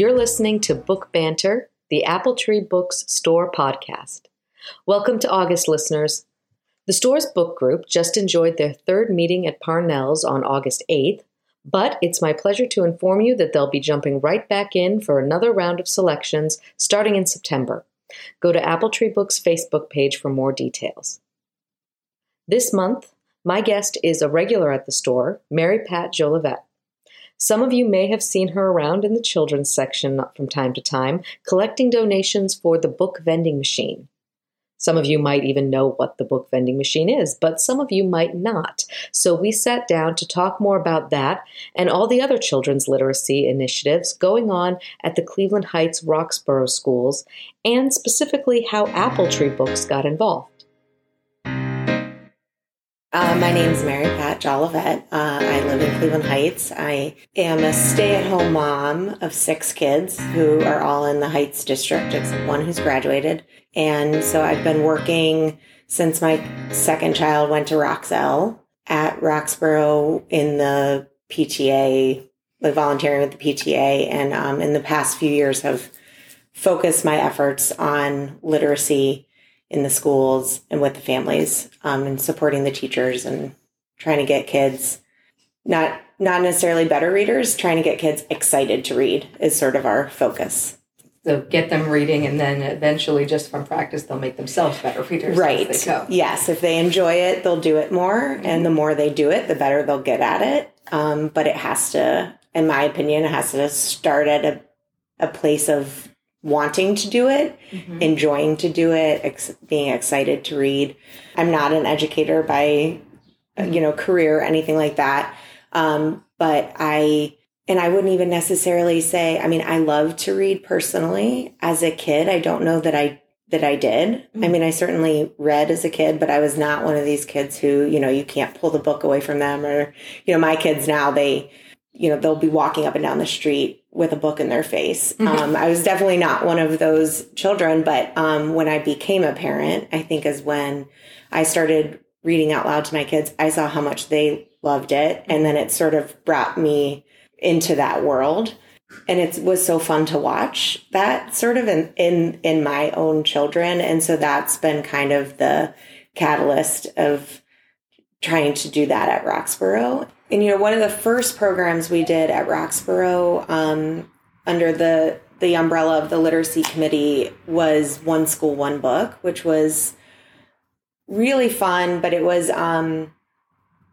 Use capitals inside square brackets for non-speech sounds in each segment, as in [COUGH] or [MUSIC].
You're listening to Book Banter, the Apple Tree Books Store podcast. Welcome to August, listeners. The store's book group just enjoyed their third meeting at Parnell's on August 8th, but it's my pleasure to inform you that they'll be jumping right back in for another round of selections starting in September. Go to Apple Tree Books' Facebook page for more details. This month, my guest is a regular at the store, Mary Pat Jolivet. Some of you may have seen her around in the children's section from time to time, collecting donations for the book vending machine. Some of you might even know what the book vending machine is, but some of you might not. So we sat down to talk more about that and all the other children's literacy initiatives going on at the Cleveland Heights Roxboro schools, and specifically how Apple Tree Books got involved. Uh, my name is Mary Pat Jolivet. Uh, I live in Cleveland Heights. I am a stay at home mom of six kids who are all in the Heights district, except one who's graduated. And so I've been working since my second child went to Roxelle at Roxboro in the PTA, like volunteering with the PTA. And um, in the past few years have focused my efforts on literacy in the schools and with the families um, and supporting the teachers and trying to get kids not not necessarily better readers trying to get kids excited to read is sort of our focus. So get them reading and then eventually just from practice they'll make themselves better readers right. yes if they enjoy it they'll do it more mm-hmm. and the more they do it the better they'll get at it. Um, but it has to in my opinion it has to start at a, a place of wanting to do it, mm-hmm. enjoying to do it, ex- being excited to read. I'm not an educator by, you know, career or anything like that. Um, but I, and I wouldn't even necessarily say, I mean, I love to read personally as a kid. I don't know that I, that I did. Mm-hmm. I mean, I certainly read as a kid, but I was not one of these kids who, you know, you can't pull the book away from them or, you know, my kids now, they, you know, they'll be walking up and down the street with a book in their face. Mm-hmm. [LAUGHS] Um, I was definitely not one of those children, but um, when I became a parent, I think is when I started reading out loud to my kids. I saw how much they loved it, and then it sort of brought me into that world. And it was so fun to watch that sort of in, in in my own children, and so that's been kind of the catalyst of trying to do that at Roxboro. And you know, one of the first programs we did at Roxboro um, under the the umbrella of the literacy committee was one school one book which was really fun but it was um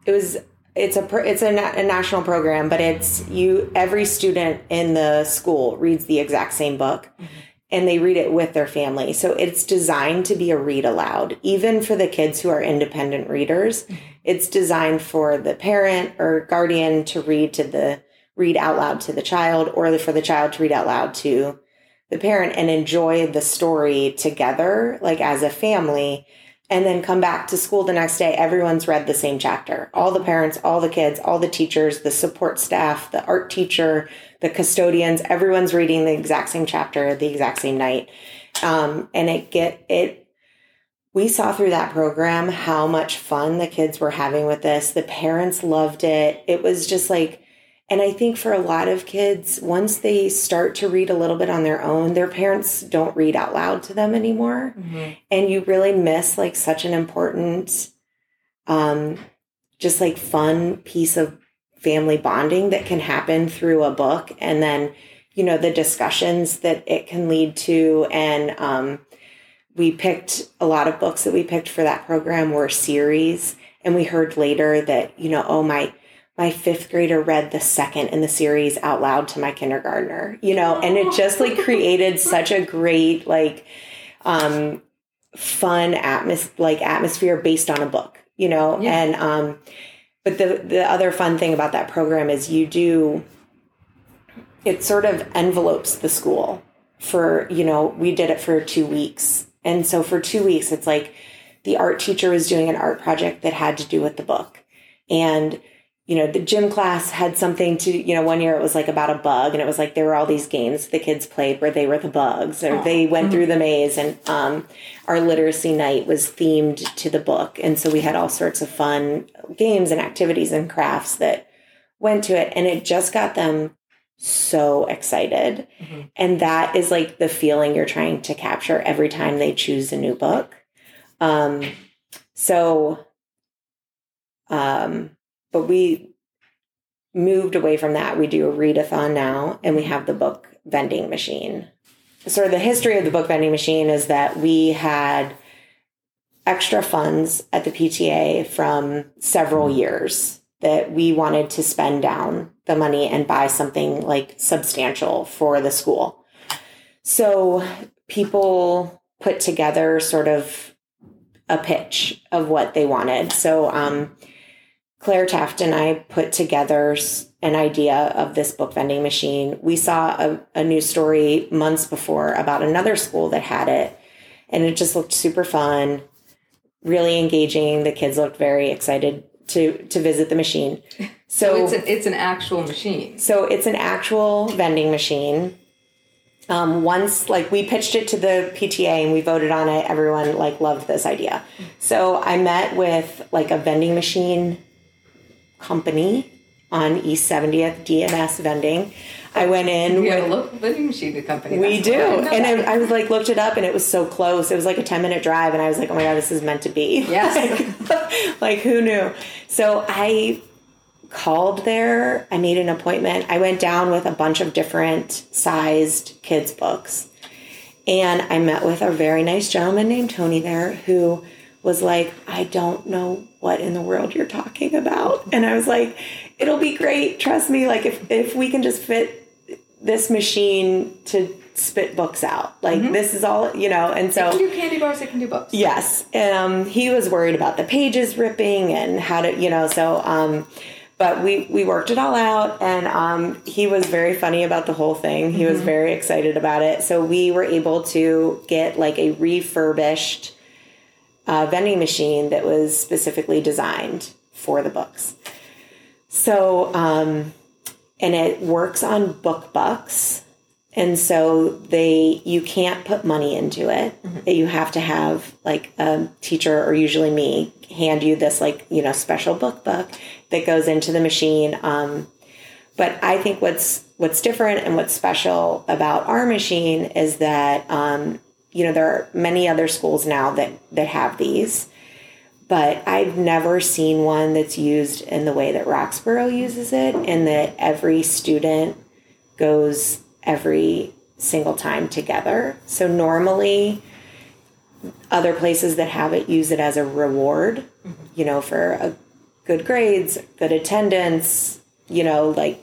it was it's a it's a, a, national program but it's you every student in the school reads the exact same book. Mm-hmm and they read it with their family. So it's designed to be a read aloud, even for the kids who are independent readers. It's designed for the parent or guardian to read to the read out loud to the child or for the child to read out loud to the parent and enjoy the story together, like as a family and then come back to school the next day everyone's read the same chapter. All the parents all the kids all the teachers the support staff the art teacher the custodians everyone's reading the exact same chapter the exact same night. Um, and it get it we saw through that program how much fun the kids were having with this. The parents loved it. It was just like and I think for a lot of kids, once they start to read a little bit on their own, their parents don't read out loud to them anymore. Mm-hmm. And you really miss like such an important, um, just like fun piece of family bonding that can happen through a book. And then, you know, the discussions that it can lead to. And, um, we picked a lot of books that we picked for that program were series. And we heard later that, you know, oh, my, my fifth grader read the second in the series out loud to my kindergartner, you know, and it just like created such a great, like, um, fun atmos like atmosphere based on a book, you know, yeah. and, um, but the, the other fun thing about that program is you do, it sort of envelopes the school for, you know, we did it for two weeks. And so for two weeks, it's like the art teacher was doing an art project that had to do with the book. And you know, the gym class had something to, you know, one year it was like about a bug and it was like there were all these games the kids played where they were the bugs or they went mm-hmm. through the maze and um, our literacy night was themed to the book. And so we had all sorts of fun games and activities and crafts that went to it and it just got them so excited. Mhm. And that is like the feeling you're trying to capture every time they choose a new book. Um, so, um, but we moved away from that. We do a readathon now, and we have the book vending machine. Sort of the history of the book vending machine is that we had extra funds at the PTA from several years that we wanted to spend down the money and buy something like substantial for the school. So people put together sort of a pitch of what they wanted. So um, Claire Taft and I put together an idea of this book vending machine. We saw a, a news story months before about another school that had it, and it just looked super fun, really engaging. The kids looked very excited to to visit the machine. [LAUGHS] So So, it's an, it's an actual machine. so it's an actual vending machine. Um, once like we pitched it to the PTA and we voted on it, everyone like loved this idea. So I met with like a vending machine company on East 70th DNS vending. I went in We have a local vending machine company. we do. And. I, was like looked it up and it was so close. It was like a 10 minute drive and I was like, oh my God, this is meant to be. [LAUGHS] Yes. like, like, who knew? So I called there. I made an appointment. I went down with a bunch of different sized kids' books. And I met with a very nice gentleman named Tony there who was like, I don't know what in the world you're talking about. And I was like, it'll be great. Trust me. Like, if, if we can just fit this machine to spit books out, like, this is all, you know. And so, It can do candy bars. It can do books. Yes. Um, he was worried about the pages ripping and how to, you know, so, um, but we, we worked it all out and um, he was very funny about the whole thing. He was very excited about it. So we were able to get like a refurbished uh, vending machine that was specifically designed for the books. So, um, and it works on book bucks. And so they you can't put money into it. You have to have like a teacher or usually me hand you this like, you know, special book book that goes into the machine. Um, but I think what's what's different and what's special about our machine is that um, you know there are many other schools now that that have these, but I've never seen one that's used in the way that Roxboro uses it, and that every student goes every single time together. So normally other places that have it use it as a reward, you know, for a good grades, good attendance, you know, like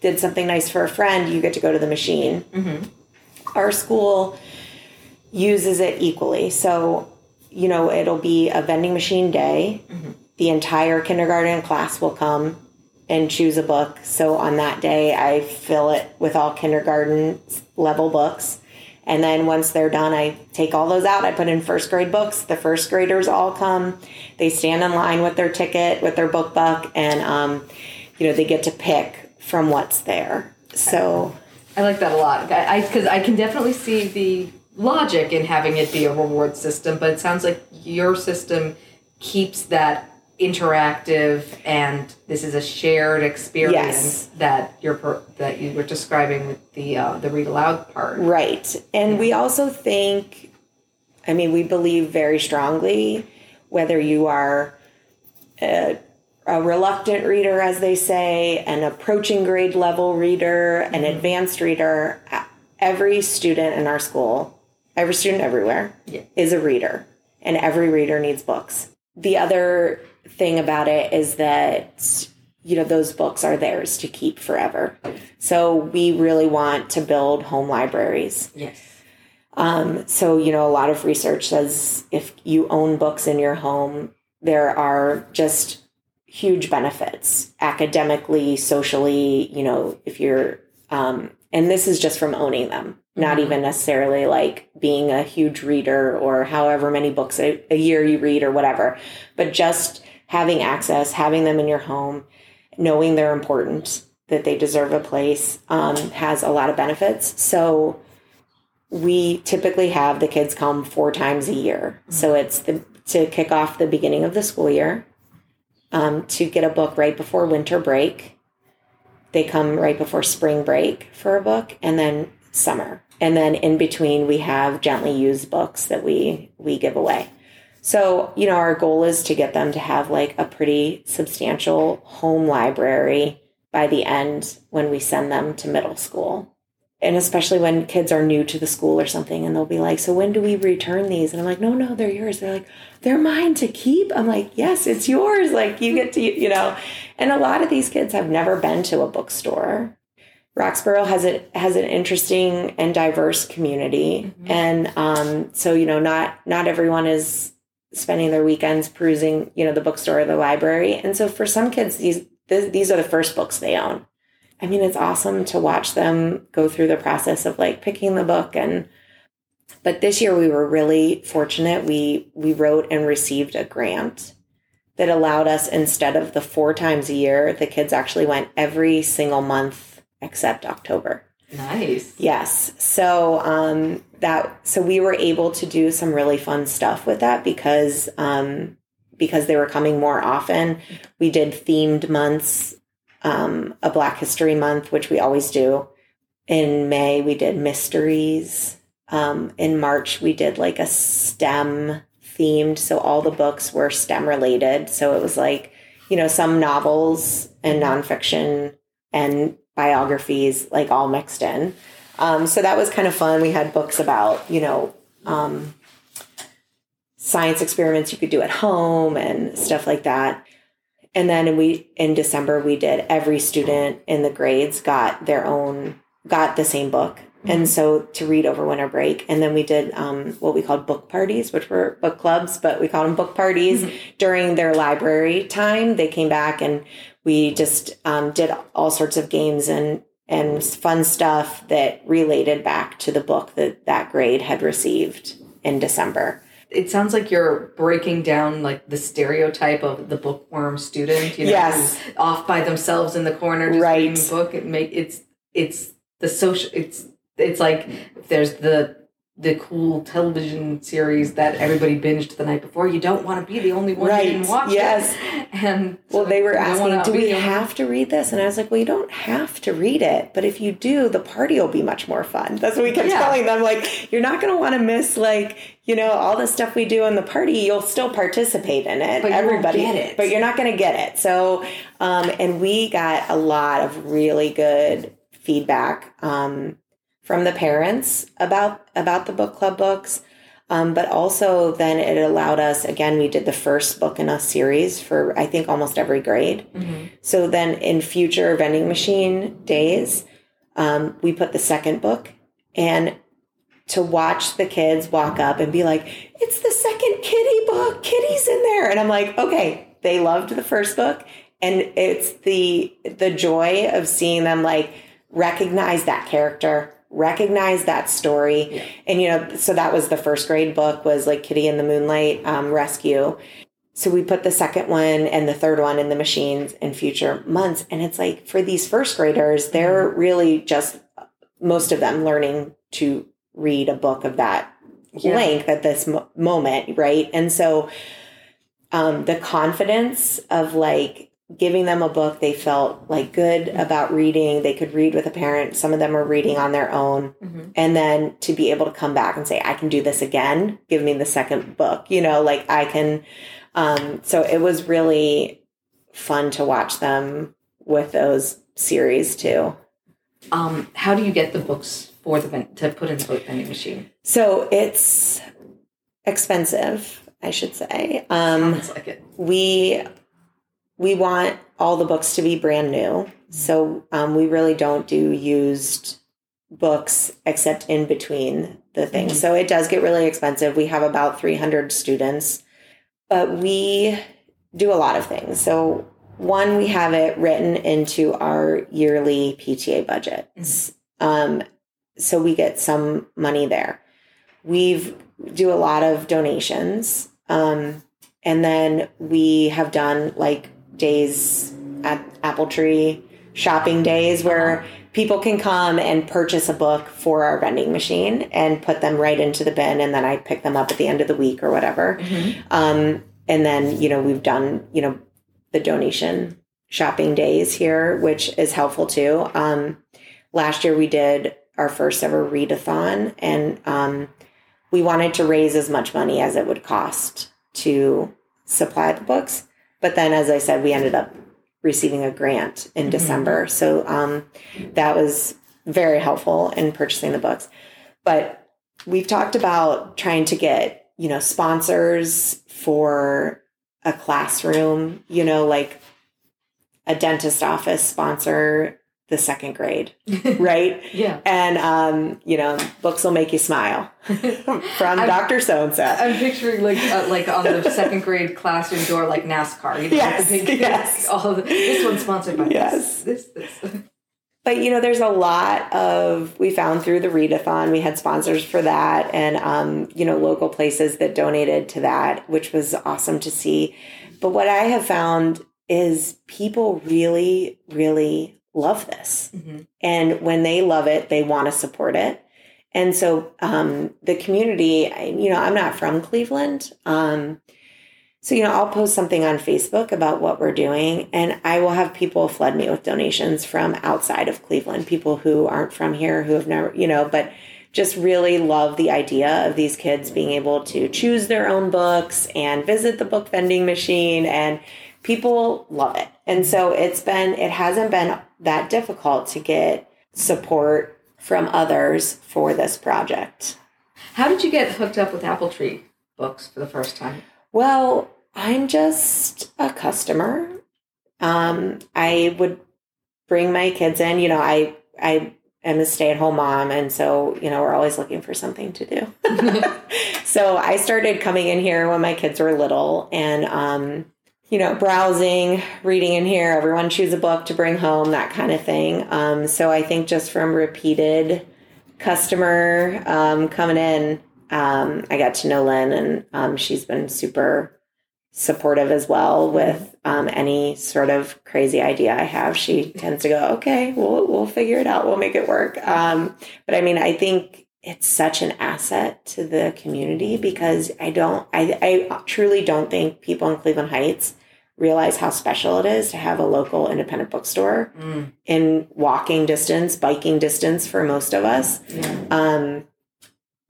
did something nice for a friend, you get to go to the machine. Mm-hmm. Our school uses it equally. So, you know, it'll be a vending machine day. The entire kindergarten class will come and choose a book. So on that day, I fill it with all kindergarten level books. And then once they're done, I take all those out. I put in first grade books. The first graders all come. They stand in line with their ticket, with their book buck, and um, you know they get to pick from what's there. So I like that a lot. I because I, can definitely see the logic in having it be a reward system, but it sounds like your system keeps that interactive and this is a shared experience Yes. that you're that you were describing with the uh, the read aloud part. Right. And we also think, I mean, we believe very strongly whether you are a, a reluctant reader, as they say, an approaching grade level reader, an advanced reader, every student in our school, every student everywhere, Yeah. is a reader, and every reader needs books. The other thing about it is that you know those books are theirs to keep forever. So we really want to build home libraries. Yes. Um, so you know a lot of research says if you own books in your home, there are just huge benefits academically, socially. You know if you're um, and this is just from owning them, not Mhm. even necessarily like being a huge reader or however many books a, a year you read or whatever, but just having access, having them in your home, knowing they're important, that they deserve a place, um, has a lot of benefits. So we typically have the kids come four times a year. So it's the to kick off the beginning of the school year, um, to get a book right before winter break, they come right before spring break for a book and then summer. And then in between we have gently used books that we we give away. So, you know, our goal is to get them to have like a pretty substantial home library by the end when we send them to middle school. And especially when kids are new to the school or something and they'll be like, So when do we return these? And I'm like, No, no, they're yours. They're like, They're mine to keep. I'm like, Yes, it's yours. Like you get to, you know. And a lot of these kids have never been to a bookstore. Roxboro has a has an interesting and diverse community. Mm-hmm. And um, so, you know, not not everyone is spending their weekends perusing, you know, the bookstore or the library. And so for some kids, these these are the first books they own. I mean, it's awesome to watch them go through the process of like picking the book and but this year we were really fortunate. We we wrote and received a grant that allowed us instead of the four times a year, the kids actually went every single month except October. Nice. Yes. So um that so we were able to do some really fun stuff with that because um because they were coming more often. We did themed months, um, a Black History Month, which we always do. In May, we did mysteries. Um, in March, we did like a STEM themed. So all the books were STEM related. So it was like, you know, some novels and nonfiction and biographies, like all mixed in. Um, so that was kind of fun. We had books about, you know, um, science experiments you could do at home and stuff like that. And then we in December we did every student in the grades got their own got the same book. Mm-hmm. And so to read over winter break. And then we did um, what we called book parties, which were book clubs, but we called them book parties mm-hmm. during their library time. They came back and we just um, did all sorts of games and and fun stuff that related back to the book that that grade had received in December it sounds like you're breaking down like the stereotype of the bookworm student, you know, yes. off by themselves in the corner, just right. reading a book. It make it's it's the social. It's it's like there's the the cool television series that everybody binged the night before. You don't want to be the only one right. who didn't watch yes. it. [LAUGHS] And well, they were asking, do we have to read this? And I was like, well, you don't have to read it, but if you do, the party will be much more fun. That's what we kept yeah. telling them. Like, you're not going to want to miss like you know all the stuff we do in the party. You'll still participate in it. But Everybody, it. but you're not going to get it. So, um, and we got a lot of really good feedback. Um, from the parents about about the book club books. Um, but also then it allowed us again we did the first book in a series for i think almost every grade. Mm-hmm. so then in future vending machine days um, we put the second book and to watch the kids walk up and be like it's the second kitty book. Kitty's in there. And i'm like okay. They loved the first book and it's the the joy of seeing them like recognize that character recognize that story yeah. and you know so that was the first grade book was like kitty in the moonlight um, rescue so we put the second one and the third one in the machines in future months and it's like for these first graders they're mm-hmm. really just most of them learning to read a book of that yeah. length at this mo- moment right and so um, the confidence of like giving them a book they felt like good about reading. They could read with a parent. Some of them are reading on their own. Mm-hmm. and then to be able to come back and say i can do this again. Give me the second book. You know like i can um, so it was really fun to watch them with those series too. Um, how do you get the books for the to put in the book vending machine? So it's expensive i should say. Um, Sounds like it. we we want all the books to be brand new. So um, we really don't do used books except in between the things. Mm-hmm. So it does get really expensive. We have about 300 students, but we do a lot of things. So one, we have it written into our yearly PTA budget. Mm-hmm. Um, so we get some money there. We've do a lot of donations. Um, and then we have done like days at Apple Tree shopping days where people can come and purchase a book for our vending machine and put them right into the bin and then I pick them up at the end of the week or whatever. Mm-hmm. Um, and then, you know, we've done, you know, the donation shopping days here, which is helpful too. Um, last year we did our first ever readathon, and um, we wanted to raise as much money as it would cost to supply the books. But then, as I said, we ended up receiving a grant in mm-hmm. December. So um, that was very helpful in purchasing the books. But we've talked about trying to get, you know, sponsors for a classroom, you know, like a dentist office sponsor the second grade, [LAUGHS] right? yeah. And um, you know, books will make you smile [LAUGHS] from Doctor So and So. I'm picturing like uh, like on the second grade classroom door, like NASCAR. You know, yes. yes. All the, this one's sponsored by yes. this. This. this. [LAUGHS] But you know, there's a lot of we found through the readathon. We had sponsors for that, and um, you know, local places that donated to that, which was awesome to see. But what I have found is people really, really love this, mm-hmm. and when they love it, they want to support it. And so um, the community, you know, I'm not from Cleveland. Um, so, you know, I'll post something on Facebook about what we're doing, and I will have people flood me with donations from outside of Cleveland, people who aren't from here, who have never, you know, but just really love the idea of these kids being able to choose their own books and visit the book vending machine, and people love it. And so it's been, it hasn't been that difficult to get support from others for this project. How did you get hooked up with Apple Tree books for the first time? Well, I'm just a customer. Um, I would bring my kids in. You know, I I am a stay at home mom, and so you know we're always looking for something to do. [LAUGHS] [LAUGHS] so I started coming in here when my kids were little, and um, you know, browsing, reading in here. Everyone choose a book to bring home, that kind of thing. Um, so I think just from repeated customer um, coming in, um, I got to know Lynn, and um, she's been super supportive as well with um, any sort of crazy idea I have. She tends to go, "Okay, we'll we'll figure it out. We'll make it work." Um, but I mean, I think it's such an asset to the community because I don't, I, I truly don't think people in Cleveland Heights realize how special it is to have a local independent bookstore mm. in walking distance, biking distance for most of us. Yeah. Um,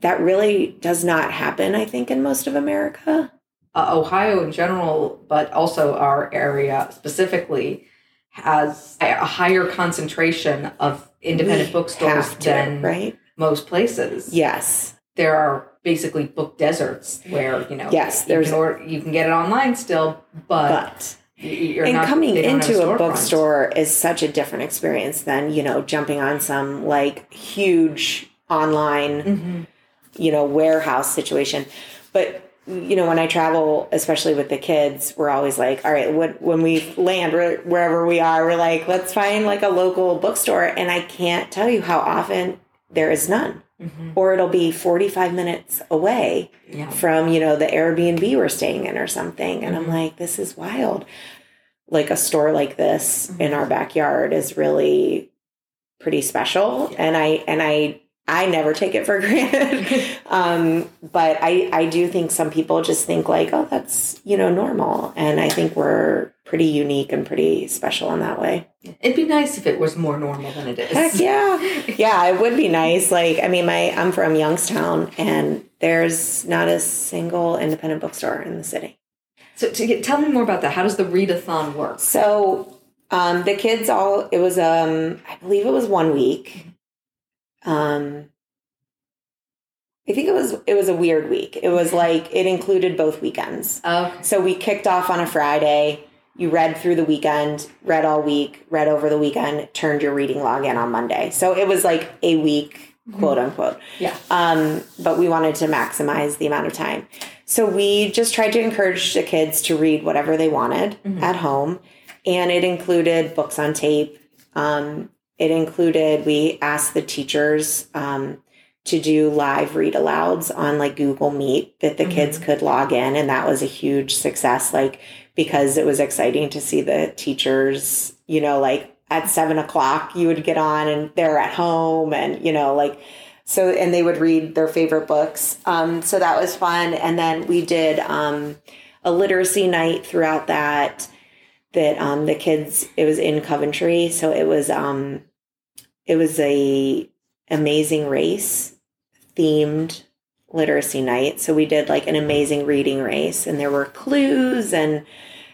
that really does not happen, I think, in most of America. Uh, Ohio in general, but also our area specifically, has a higher concentration of independent we bookstores to, than right? most places. Yes. There are basically book deserts where, you know, yes, you there's can order, you can get it online still, but, but and not, coming into a, a bookstore is such a different experience than, you know, jumping on some like huge online mm-hmm you know, warehouse situation. But you know, when I travel, especially with the kids, we're always like, all right, what, when we land wherever we are, we're like, let's find like a local bookstore. And I can't tell you how often there is none. Mm-hmm. Or it'll be 45 minutes away yeah. from, you know, the Airbnb we're staying in or something. And mm-hmm. I'm like, this is wild. Like a store like this mm-hmm. in our backyard is really pretty special. Yeah. And I, and I, I never take it for [LAUGHS] granted. [LAUGHS] um, but I, I do think some people just think like, oh, that's, you know, normal. And I think we're pretty unique and pretty special in that way. It'd be nice if it was more normal than it is. Heck yeah. [LAUGHS] Yeah, it would be nice. Like, I mean, my, I'm from Youngstown and there's not a single independent bookstore in the city. So to get, tell me more about that. How does the readathon work? So um, the kids all, it was, um, I believe it was one week um, I think it was it was a weird week. It was like it included both weekends. Oh. So we kicked off on a Friday. You read through the weekend, read all week, read over the weekend, turned your reading log in on Monday. So it was like a week, mm-hmm. quote unquote. Yeah. Um, but we wanted to maximize the amount of time. So we just tried to encourage the kids to read whatever they wanted mm-hmm. at home. And it included books on tape, um, it included, we asked the teachers um, to do live read alouds on like Google Meet that the mm-hmm. kids could log in. And that was a huge success, like, because it was exciting to see the teachers, you know, like at seven o'clock, you would get on and they're at home and, you know, like, so, and they would read their favorite books. Um, so that was fun. And then we did um, a literacy night throughout that that um, the kids it was in Coventry, so it was um, it was a amazing race themed literacy night. So we did like an amazing reading race, and there were clues and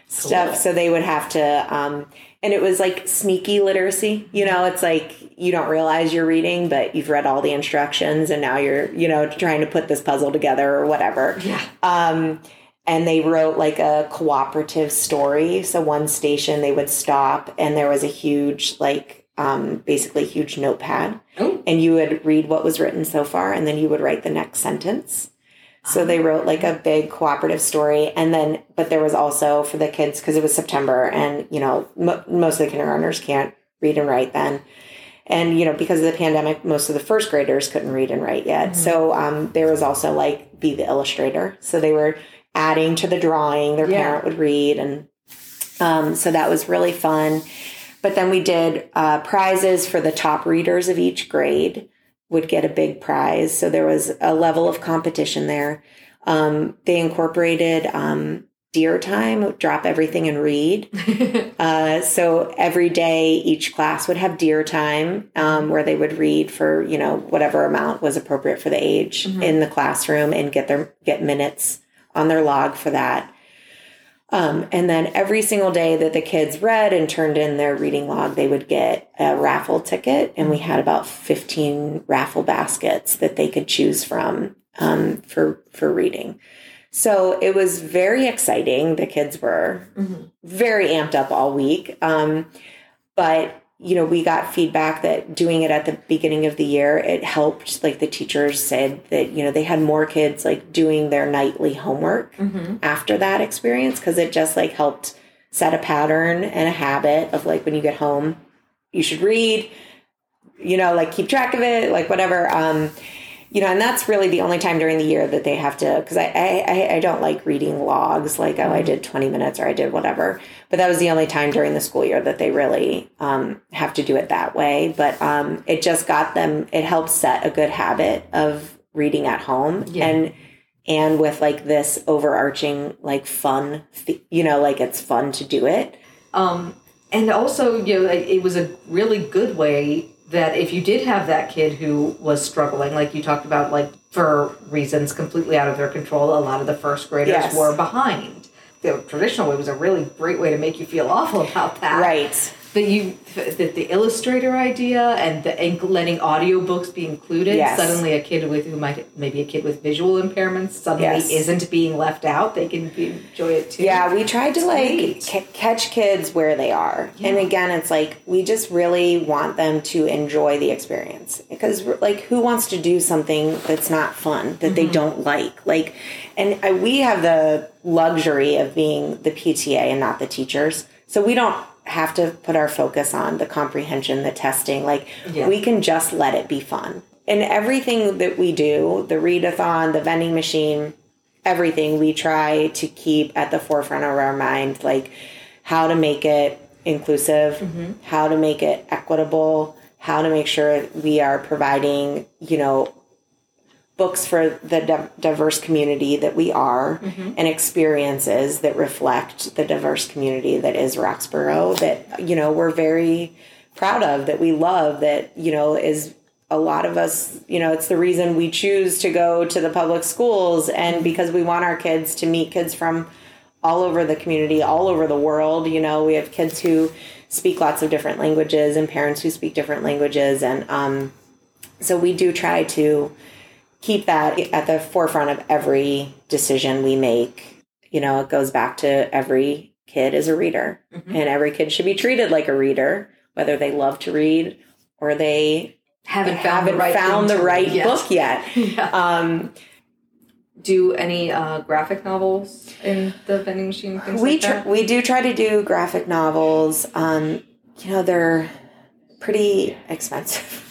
stuff. Cool. So they would have to, um, and it was like sneaky literacy. You know, it's like you don't realize you're reading, but you've read all the instructions, and now you're, you know, trying to put this puzzle together or whatever. Yeah. Um, and they wrote like a cooperative story. So one station they would stop, and there was a huge, like, um, basically huge notepad, Oh. and you would read what was written so far, and then you would write the next sentence. So they wrote like a big cooperative story, and then, but there was also for the kids because it was September, and you know, mo most of the kindergartners can't read and write then. And you know, because of the pandemic, most of the first graders couldn't read and write yet. So um, there was also like be the illustrator. So they were adding to the drawing. Their Yeah. parent would read, and um, so that was really fun. But then we did uh, prizes for the top readers of each grade would get a big prize. So there was a level of competition there. Um, they incorporated um, DEAR time, drop everything and read. [LAUGHS] Uh, so every day, each class would have DEAR time um, where they would read for you know whatever amount was appropriate for the age in the classroom and get their get minutes on their log for that. Um, and then every single day that the kids read and turned in their reading log, they would get a raffle ticket, and we had about fifteen raffle baskets that they could choose from um, for for reading. So it was very exciting. The kids were very amped up all week. Um, but you know, we got feedback that doing it at the beginning of the year, it helped. Like the teachers said that you know they had more kids like doing their nightly homework after that experience because it just like helped set a pattern and a habit of like when you get home, you should read. You know, like keep track of it, like whatever. Um, you know, and that's really the only time during the year that they have to, because I, I, I don't like reading logs, like, oh, I did 20 minutes or I did whatever. But that was the only time during the school year that they really um, have to do it that way. But um, it just got them, it helps set a good habit of reading at home. Yeah. And, and with like this overarching, like fun, you know, like it's fun to do it. Um, and also, you know, it was a really good way that if you did have that kid who was struggling, like you talked about, like for reasons completely out of their control, a lot of the first graders Yes. were behind. The traditional way was a really great way to make you feel awful about that. Right. That you, that the illustrator idea and the letting audiobooks be included. Yes. Suddenly, a kid with who might maybe a kid with visual impairments suddenly Yes. isn't being left out. They can be, enjoy it too. Yeah, we tried to like ca- catch kids where they are. And again, it's like we just really want them to enjoy the experience because like who wants to do something that's not fun that they mm-hmm. don't like? Like and I, we have the luxury of being the PTA and not the teachers. So we don't have to put our focus on the comprehension, the testing. Like Yeah. we can just let it be fun. And everything that we do, the readathon, the vending machine, everything we try to keep at the forefront of our mind like how to make it inclusive mm-hmm. how to make it equitable how to make sure we are providing you know books for the di- diverse community that we are and experiences that reflect the diverse community that is Roxboro that you know we're very proud of that we love that you know is a lot of us you know it's the reason we choose to go to the public schools and because we want our kids to meet kids from all over the community all over the world you know. We have kids who speak lots of different languages and parents who speak different languages and um, so we do try to keep that at the forefront of every decision we make. You know, it goes back to every kid is a reader, and every kid should be treated like a reader, whether they love to read or they haven't found haven't the right, found the right yet. book yet. [LAUGHS] Yeah. Um, do any uh, graphic novels in the vending machine things we like tr- we do try to do graphic novels. Um, you know, they're pretty expensive.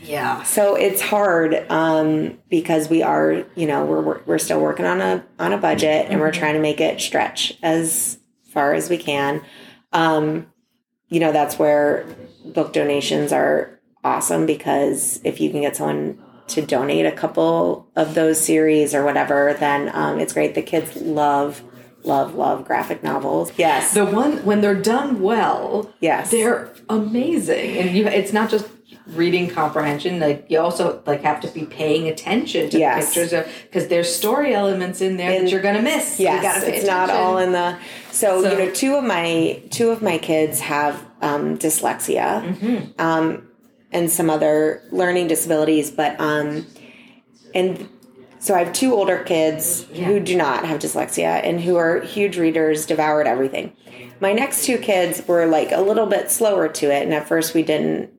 Yeah So it's hard um, because we are, you know, we're we're- still working on a on a budget and we're trying to make it stretch as far as we can. Um, you know, that's where book donations are awesome because if you can get someone to donate a couple of those series or whatever, then um, it's great. The kids love love, love graphic novels. Yes. The one when they're done well, Yes. they're amazing, and you. It's not just reading comprehension. Like you also like have to be paying attention to Yes. the pictures because there's story elements in there that you're gonna miss. you Yes, it's not all in the. So, So- you know, two of my two of my kids have um, dyslexia, Mm-hmm. um, and some other learning disabilities, but um, and so I have two older kids who do not have dyslexia and who are huge readers, devoured everything. My next two kids were like a little bit slower to it, and at first we didn't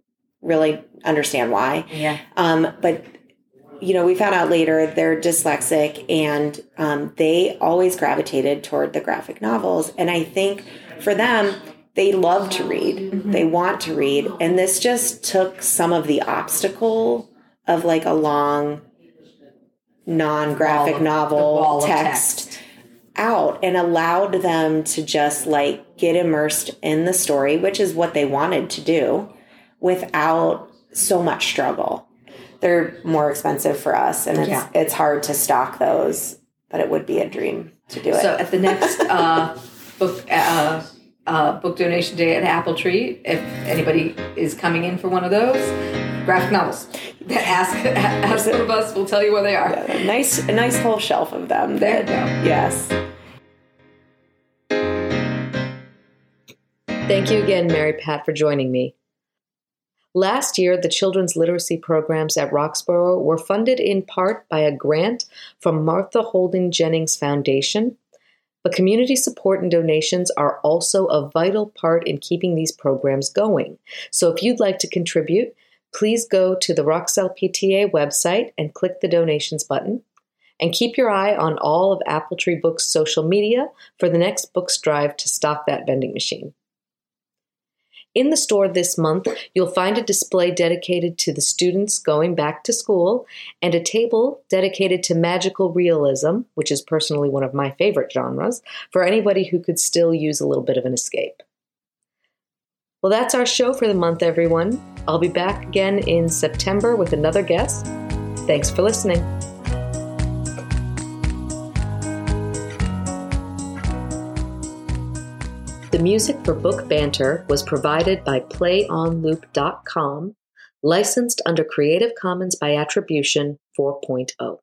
really understand why. Yeah. Um, but you know, we found out later they're dyslexic and um, they always gravitated toward the graphic novels. And I think for them, they love to read, they want to read. And this just took some of the obstacle of like a long, non graphic Wall of- the novel of text out and allowed them to just like get immersed in the story, which is what they wanted to do without so much struggle. They're more expensive for us and it's Yeah. it's hard to stock those, but it would be a dream to do it. So at the next uh, book uh, uh, book donation day at Apple Tree, if anybody is coming in for one of those graphic novels, [LAUGHS] ask ask one of us. We'll tell you where they are. a nice a nice whole shelf of them. There you go. Yes. Thank you again, Mary Pat, for joining me. Last year, the children's literacy programs at Roxboro were funded in part by a grant from Martha Holden Jennings Foundation. But community support and donations are also a vital part in keeping these programs going. So if you'd like to contribute, please go to the Roxell PTA website and click the donations button. And keep your eye on all of Appletree Books' social media for the next books drive to stock that vending machine. In the store this month, you'll find a display dedicated to the students going back to school and a table dedicated to magical realism, which is personally one of my favorite genres, for anybody who could still use a little bit of an escape. Well, that's our show for the month, everyone. I'll be back again in September with another guest. Thanks for listening. The music for Book Banter was provided by PlayOnLoop.com, licensed under Creative Commons by Attribution 4.0.